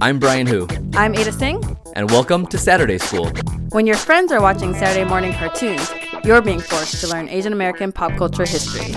I'm Brian Hu, I'm Ada Tseng. and welcome to Saturday School. When your friends are watching Saturday morning cartoons, you're being forced to learn Asian American pop culture history.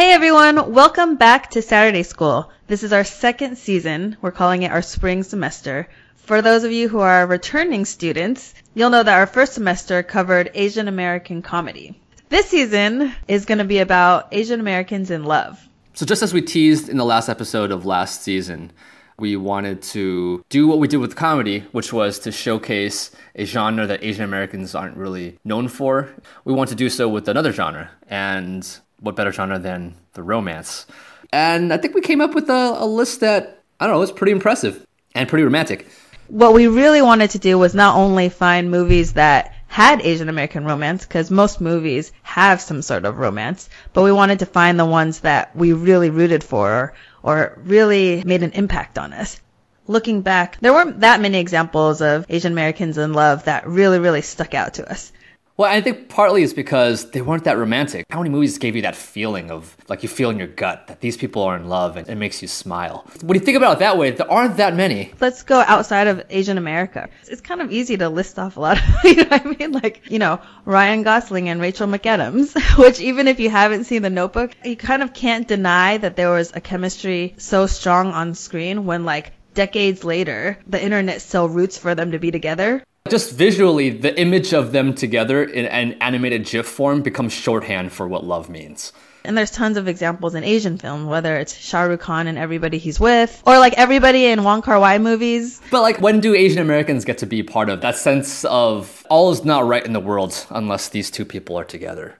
Hey everyone, welcome back to Saturday School. This is our second season. We're calling it our spring semester. For those of you who are returning students, you'll know that our first semester covered Asian American comedy. This season is going to be about Asian Americans in love. So, just as we teased in the last episode of last season, we wanted to do what we did with comedy, which was to showcase a genre that Asian Americans aren't really known for. We want to do so with another genre, and what better genre than the romance? And I think we came up with a, a list that, I don't know, was pretty impressive and pretty romantic. What we really wanted to do was not only find movies that had Asian American romance, because most movies have some sort of romance, but we wanted to find the ones that we really rooted for or, or really made an impact on us. Looking back, there weren't that many examples of Asian Americans in love that really, really stuck out to us. Well, I think partly it's because they weren't that romantic. How many movies gave you that feeling of like you feel in your gut that these people are in love and it makes you smile? When you think about it that way, there aren't that many. Let's go outside of Asian America. It's kind of easy to list off a lot of, you know I mean? Like, you know, Ryan Gosling and Rachel McAdams, which even if you haven't seen the notebook, you kind of can't deny that there was a chemistry so strong on screen when like decades later, the internet still roots for them to be together. Just visually, the image of them together in an animated GIF form becomes shorthand for what love means. And there's tons of examples in Asian film, whether it's Shah Rukh Khan and everybody he's with, or like everybody in Wong Kar Wai movies. But like, when do Asian Americans get to be part of that sense of all is not right in the world unless these two people are together?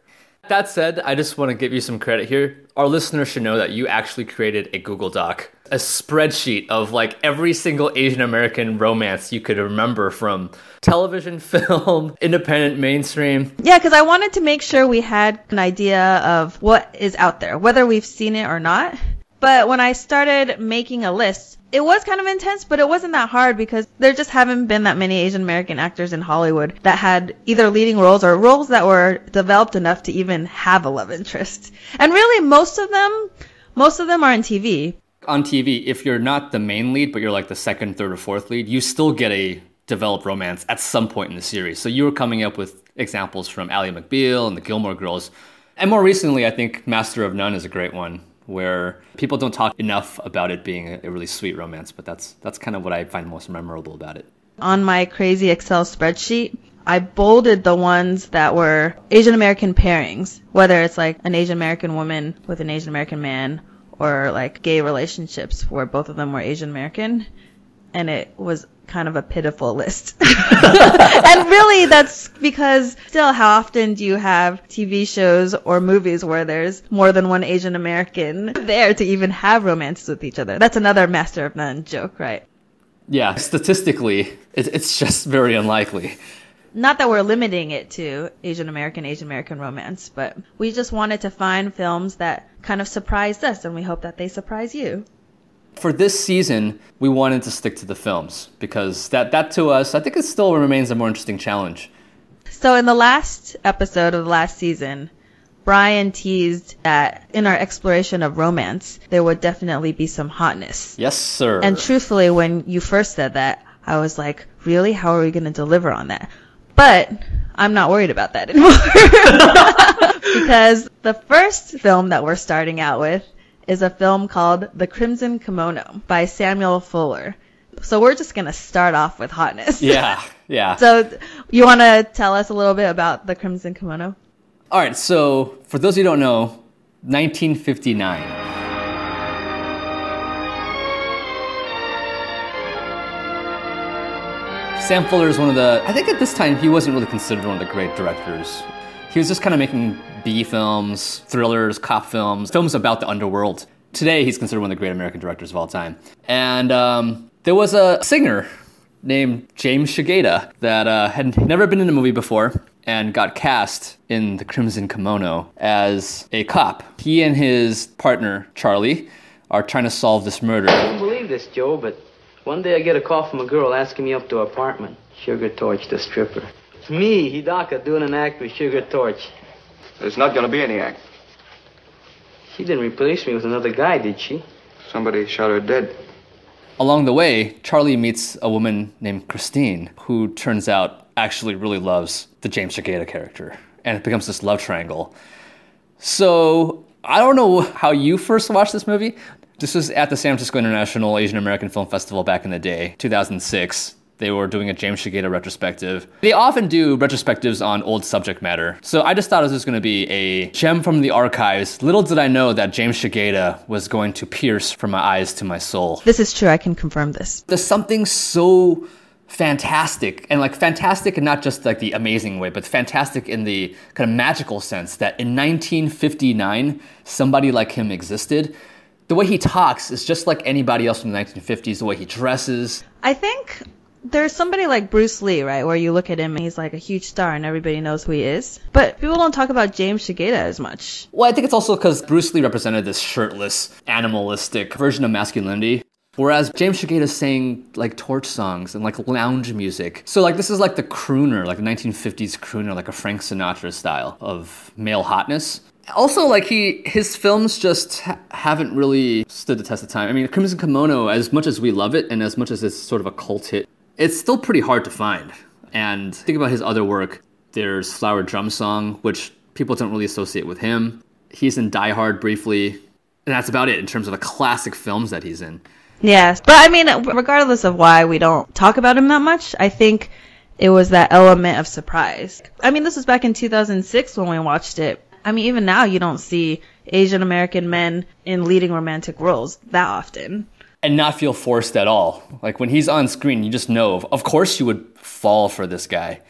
That said, I just want to give you some credit here. Our listeners should know that you actually created a Google Doc, a spreadsheet of like every single Asian American romance you could remember from television, film, independent, mainstream. Yeah, because I wanted to make sure we had an idea of what is out there, whether we've seen it or not. But when I started making a list, it was kind of intense, but it wasn't that hard because there just haven't been that many Asian American actors in Hollywood that had either leading roles or roles that were developed enough to even have a love interest. And really, most of them, most of them are in TV. On TV, if you're not the main lead, but you're like the second, third, or fourth lead, you still get a developed romance at some point in the series. So you were coming up with examples from Ally McBeal and the Gilmore Girls. And more recently, I think Master of None is a great one where people don't talk enough about it being a, really sweet romance, but that's that's kind of what I find most memorable about it. On my crazy Excel spreadsheet, I bolded the ones that were Asian American pairings, whether it's like an Asian American woman with an Asian American man or like gay relationships where both of them were Asian American. And it was kind of a pitiful list. and really that's because still how often do you have TV shows or movies where there's more than one Asian American there to even have romances with each other? That's another Master of None joke, right? Yeah, statistically, it's just very unlikely. Not that we're limiting it to Asian American, Asian American romance, but we just wanted to find films that kind of surprised us and we hope that they surprise you. For this season, we wanted to stick to the films because that, that to us, I think it still remains a more interesting challenge. So in the last episode of the last season, Brian teased that in our exploration of romance, there would definitely be some hotness. Yes, sir. And truthfully, when you first said that, I was like, really? How are we going to deliver on that? But I'm not worried about that anymore. because the first film that we're starting out with is a film called The Crimson Kimono by Samuel Fuller. So we're just going to start off with hotness. yeah, yeah. So you want to tell us a little bit about The Crimson Kimono? All right, so for those who don't know, 1959. Sam Fuller is one of the, I think at this time he wasn't really considered one of the great directors. He was just kind of making B films, thrillers, cop films, films about the underworld. Today he's considered one of the great American directors of all time. And um, there was a singer named James Shigeta that uh, had never been in a movie before and got cast in The Crimson Kimono as a cop. He and his partner, Charlie, are trying to solve this murder. I don't believe this, Joe, but One day I get a call from a girl asking me up to her apartment. Sugar Torch, the stripper. It's me, Hidaka, doing an act with Sugar Torch. There's not going to be any act. She didn't replace me with another guy, did she? Somebody shot her dead. Along the way, Charlie meets a woman named Christine, who turns out actually really loves the James Shigeta character, and it becomes this love triangle. So I don't know how you first watched this movie. This was at the San Francisco International Asian American Film Festival back in the day, 2006. They were doing a James Shigeta retrospective. They often do retrospectives on old subject matter. So I just thought this was going to be a gem from the archives. Little did I know that James Shigeta was going to pierce from my eyes to my soul. This is true. I can confirm this. There's something so fantastic and like fantastic and not just like the amazing way but fantastic in the kind of magical sense that in 1959 somebody like him existed the way he talks is just like anybody else from the 1950s the way he dresses I think there's somebody like Bruce Lee, right, where you look at him and he's like a huge star and everybody knows who he is. But people don't talk about James Shigeta as much. well i think it's also because bruce lee represented this shirtless animalistic version of masculinity Whereas James Shigeta sang like torch songs and like lounge music. So like this is like the crooner, like the 1950s crooner, like a Frank Sinatra style of male hotness. Also, like he, his films just ha- haven't really stood the test of time. I mean, Crimson Kimono, as much as we love it and as much as it's sort of a cult hit, it's still pretty hard to find. And think about his other work. There's Flower Drum Song, which people don't really associate with him. He's in Die Hard briefly, and that's about it in terms of the classic films that he's in. Yes, but I mean, regardless of why we don't talk about him that much, I think it was that element of surprise. I mean, this was back in 2006 when we watched it. I mean, even now you don't see Asian American men in leading romantic roles that often. and not feel forced at all. Like when he's on screen, you just know, of, course, you would fall for this guy.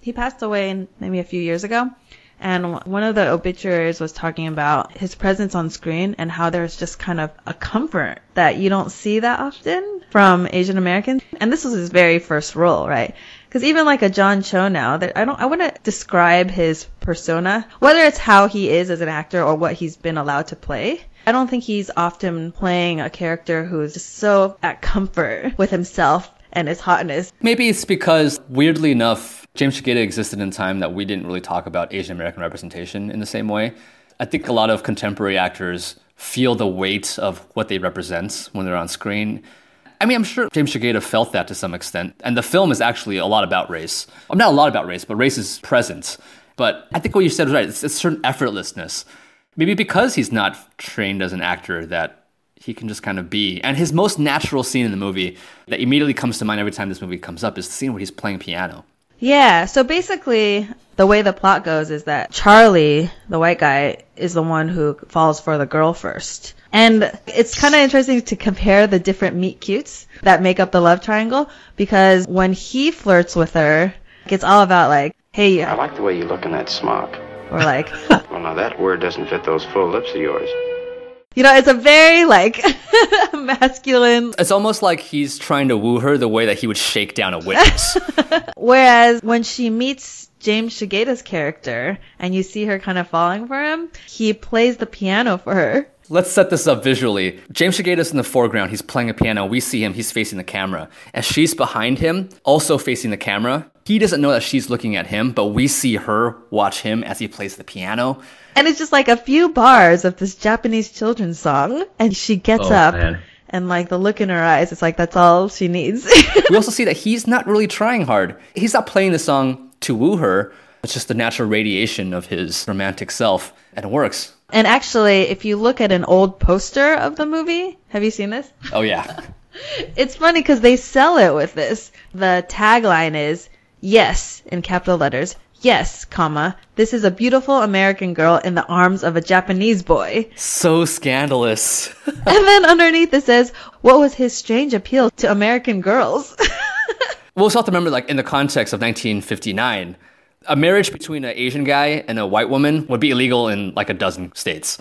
He passed away maybe a few years ago, and one of the obituaries was talking about his presence on screen and how there's just kind of a comfort that you don't see that often from Asian Americans. And this was his very first role, right? Because even like a John Cho now, that I don't, I want to describe his persona, whether it's how he is as an actor or what he's been allowed to play. I don't think he's often playing a character who is just so at comfort with himself and his hotness. Maybe it's because, weirdly enough, James Shigeta existed in a time that we didn't really talk about Asian American representation in the same way. I think a lot of contemporary actors feel the weight of what they represent when they're on screen. I mean, I'm sure James Shigeta felt that to some extent, and the film is actually a lot about race. Well, not a lot about race, but race is present. But I think what you said was right. It's a certain effortlessness. Maybe because he's not trained as an actor that he can just kind of be. And his most natural scene in the movie that immediately comes to mind every time this movie comes up is the scene where he's playing piano. Yeah, so basically, the way the plot goes is that Charlie, the white guy, is the one who falls for the girl first. And it's kind of interesting to compare the different meet cutes that make up the love triangle because when he flirts with her, it's all about like, hey, I like the way you look in that smock. or like, Well, now that word doesn't fit those full lips of yours. you know, it's a very like masculine. It's almost like he's trying to woo her the way that he would shake down a witness. Whereas when she meets James Shigeta's character and you see her kind of falling for him, he plays the piano for her. Let's set this up visually. James Shigeta's in the foreground. He's playing a piano. We see him. He's facing the camera. And she's behind him, also facing the camera. He doesn't know that she's looking at him, but we see her watch him as he plays the piano. And it's just like a few bars of this Japanese children's song, and she gets Oh, up, man. and like the look in her eyes, it's like that's all she needs. we also see that he's not really trying hard. He's not playing the song to woo her. It's just the natural radiation of his romantic self, and it works. and actually, if you look at an old poster of the movie, have you seen this? Oh yeah. It's funny because they sell it with this. The tagline is "Yes" in capital letters. Yes, comma. This is a beautiful American girl in the arms of a Japanese boy. so scandalous. And then underneath it says, "What was his strange appeal to American girls?" We also have to remember, like, in the context of 1959, a marriage between an Asian guy and a white woman would be illegal in like a dozen states.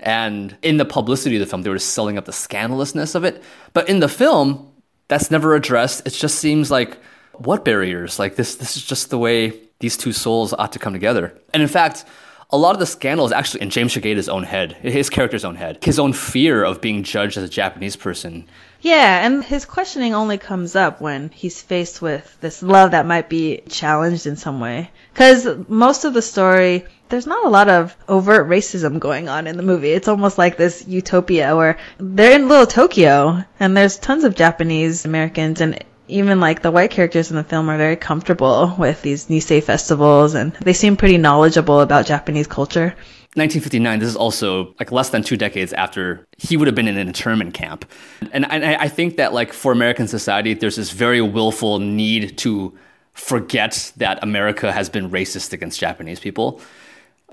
And in the publicity of the film, they were just selling up the scandalousness of it. But in the film, that's never addressed. It just seems like what barriers? Like this, this is just the way these two souls ought to come together. And in fact, a lot of the scandal is actually in James Shigeta's own head, his character's own head, his own fear of being judged as a Japanese person. Yeah, and his questioning only comes up when he's faced with this love that might be challenged in some way. Because most of the story, there's not a lot of overt racism going on in the movie. It's almost like this utopia where they're in little Tokyo and there's tons of Japanese Americans and even like the white characters in the film are very comfortable with these Nisei festivals and they seem pretty knowledgeable about Japanese culture. 1959, this is also like less than two decades after he would have been in an internment camp. And I, I think that like for American society, there's this very willful need to forget that America has been racist against Japanese people.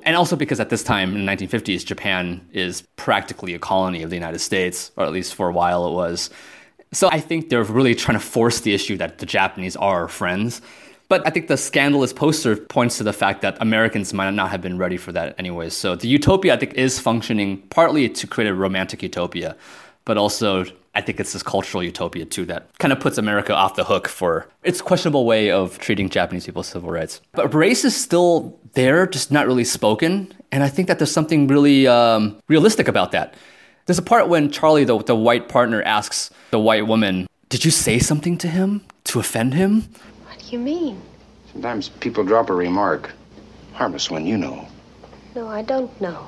And also because at this time in the 1950s, Japan is practically a colony of the United States, or at least for a while it was. So I think they're really trying to force the issue that the Japanese are our friends. But I think the scandalous poster points to the fact that Americans might not have been ready for that anyways. So the utopia, I think, is functioning partly to create a romantic utopia, but also I think it's this cultural utopia too that kind of puts America off the hook for its questionable way of treating Japanese people's civil rights. But race is still there, just not really spoken. And I think that there's something really um, realistic about that. There's a part when Charlie, the, the white partner, asks the white woman, Did you say something to him to offend him? What do you mean? Sometimes people drop a remark. Harmless one, you know. No, I don't know.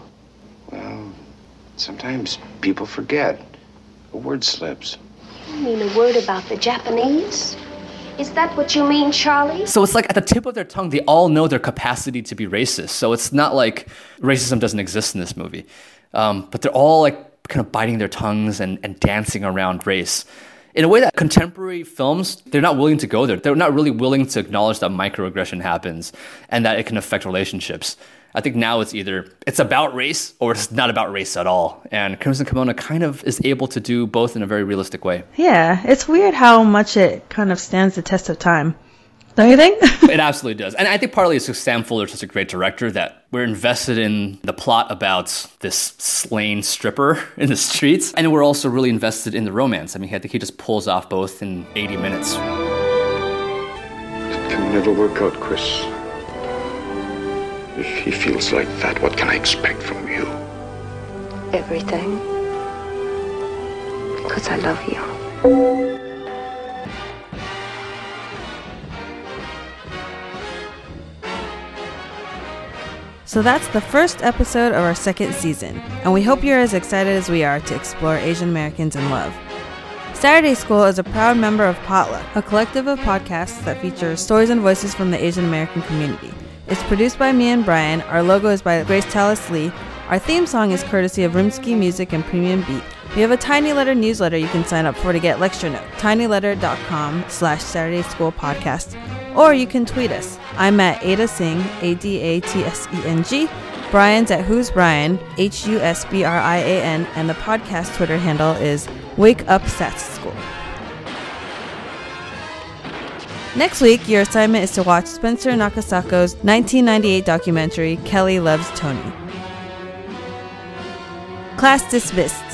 Well, sometimes people forget. A word slips. You mean a word about the Japanese? Is that what you mean, Charlie? So it's like at the tip of their tongue, they all know their capacity to be racist. So it's not like racism doesn't exist in this movie. Um, but they're all like kind of biting their tongues and, and dancing around race. In a way that contemporary films they're not willing to go there. They're not really willing to acknowledge that microaggression happens and that it can affect relationships. I think now it's either it's about race or it's not about race at all. And crimson kimono kind of is able to do both in a very realistic way. Yeah, it's weird how much it kind of stands the test of time. Don't you think? it absolutely does and i think partly it's because sam fuller's such a great director that we're invested in the plot about this slain stripper in the streets and we're also really invested in the romance i mean i think he just pulls off both in 80 minutes It can never work out, Chris. If he feels like that, what can I expect from you? Everything. Because I love you. So that's the first episode of our second season, and we hope you're as excited as we are to explore Asian Americans in love. Saturday School is a proud member of Potluck, a collective of podcasts that features stories and voices from the Asian American community. It's produced by me and Brian. Our logo is by Grace Tallis Lee. Our theme song is courtesy of Rimsky Music and Premium Beat. We have a Tiny Letter newsletter you can sign up for to get lecture note. tinyletter.com slash Saturday School Podcast. Or you can tweet us. I'm at Ada Tseng, A-D-A-T-S-E-N-G. Brian's at Who's Brian, H-U-S-B-R-I-A-N, and the podcast Twitter handle is Wake Up Sats School. Next week, your assignment is to watch Spencer Nakasako's 1998 documentary, Kelly Loves Tony. Class dismissed.